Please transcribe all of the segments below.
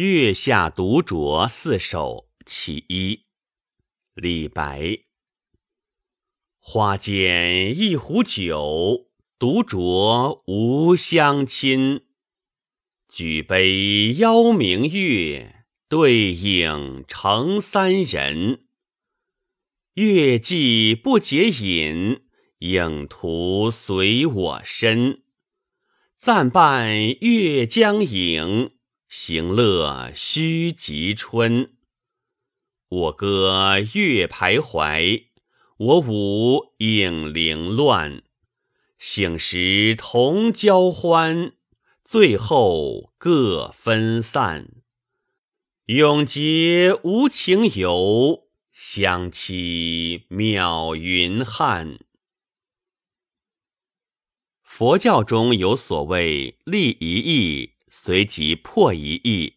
月下独酌四首其一。李白。花间一壶酒，独酌无相亲。举杯邀明月，对影成三人。月既不解饮，影徒随我身。暂伴月将影。行乐须及春。我歌月徘徊，我舞影零乱。醒时同交欢，醉后各分散。永结无情游，相期邈云汉。佛教中有所谓立一义。随即破一役，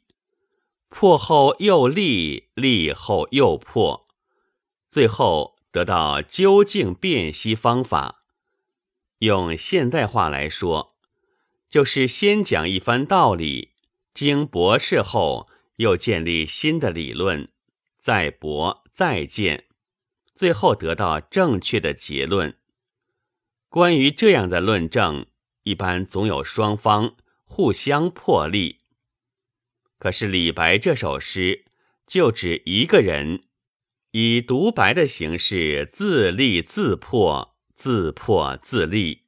破后又立，立后又破，最后得到究竟辨析方法。用现代话来说，就是先讲一番道理，经驳斥后又建立新的理论，再驳再见，最后得到正确的结论。关于这样的论证，一般总有双方。互相破例。可是李白这首诗就指一个人以独白的形式自立自破，自破自立，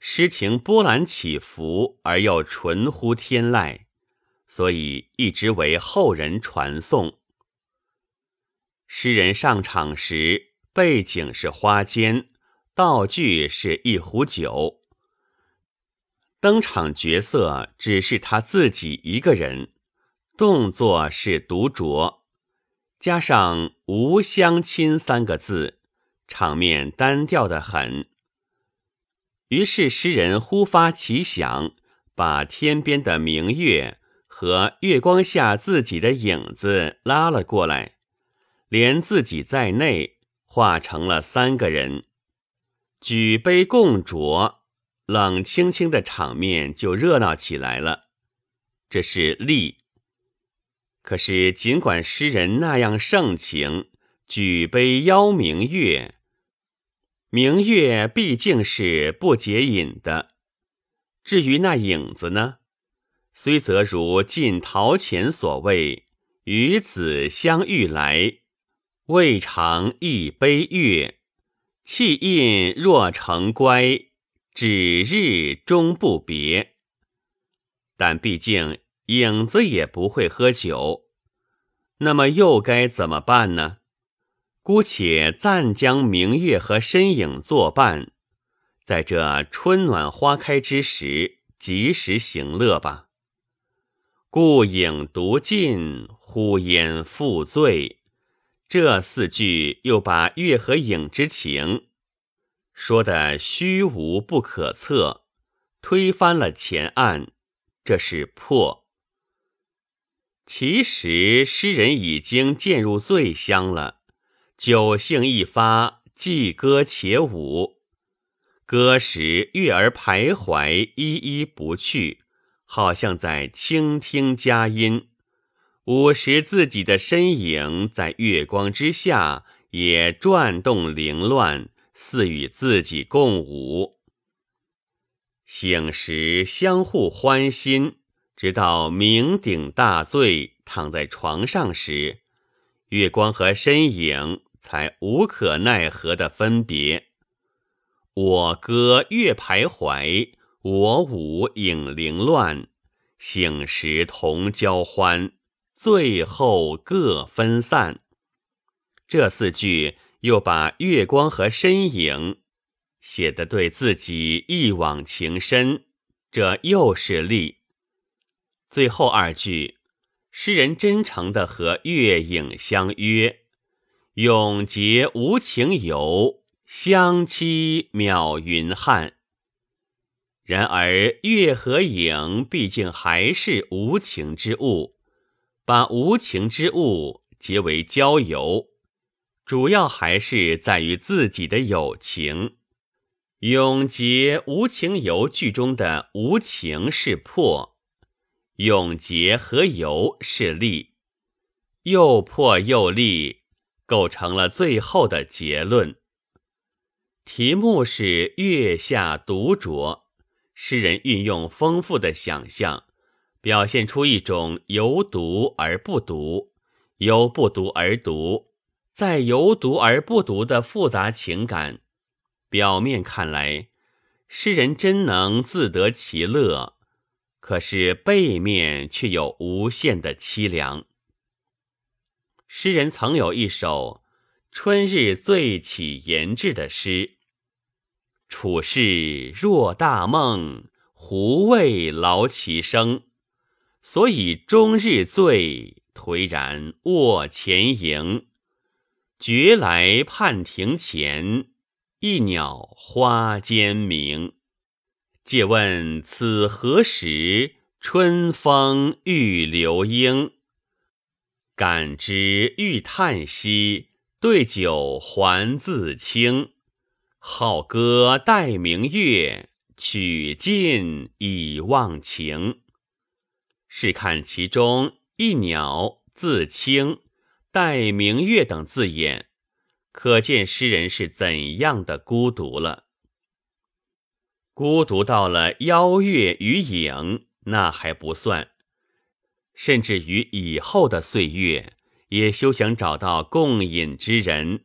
诗情波澜起伏而又纯乎天籁，所以一直为后人传颂。诗人上场时，背景是花间，道具是一壶酒。登场角色只是他自己一个人，动作是独酌，加上“无相亲”三个字，场面单调的很。于是诗人忽发奇想，把天边的明月和月光下自己的影子拉了过来，连自己在内，化成了三个人，举杯共酌。冷清清的场面就热闹起来了，这是立。可是尽管诗人那样盛情，举杯邀明月，明月毕竟是不解饮的。至于那影子呢，虽则如晋陶潜所谓“与子相遇来，未尝一杯月，气印若成乖。”指日终不别，但毕竟影子也不会喝酒，那么又该怎么办呢？姑且暂将明月和身影作伴，在这春暖花开之时，及时行乐吧。故影独尽，呼烟复醉。这四句又把月和影之情。说的虚无不可测，推翻了前案，这是破。其实诗人已经渐入醉乡了，酒兴一发，既歌且舞。歌时月儿徘徊，依依不去，好像在倾听佳音；舞时自己的身影在月光之下也转动凌乱。似与自己共舞，醒时相互欢心，直到酩酊大醉，躺在床上时，月光和身影才无可奈何的分别。我歌月徘徊，我舞影零乱，醒时同交欢，醉后各分散。这四句。又把月光和身影写得对自己一往情深，这又是力。最后二句，诗人真诚的和月影相约：“永结无情游，相期邈云汉。”然而月和影毕竟还是无情之物，把无情之物结为交游。主要还是在于自己的友情。永结无情游句中的无情是破，永结和游是利，又破又立，构成了最后的结论。题目是月下独酌，诗人运用丰富的想象，表现出一种由独而不独，由不独而独，再由独而不独的复杂情感。表面看来，诗人真能自得其乐，可是背面却有无限的凄凉。诗人曾有一首“春日醉起言志”的诗。处世若大梦，胡为劳其生？所以终日醉，颓然卧前营。觉来判庭前，一鸟花间鸣。借问此何时？春风欲流莺。感之欲叹息，对酒还自清。好歌待明月，曲尽已忘情。试看其中“一鸟”“自清”“待明月”等字眼，可见诗人是怎样的孤独了。孤独到了邀月与影，那还不算，甚至于以后的岁月，也休想找到共饮之人。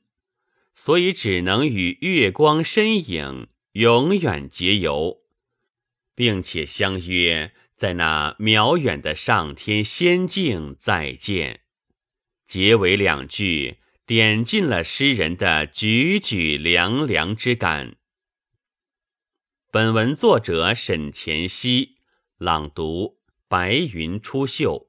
所以只能与月光身影永远结游，并且相约在那渺远的上天仙境再见。结尾两句点尽了诗人的踽踽凉凉之感。本文作者沈前溪朗读：白云出岫。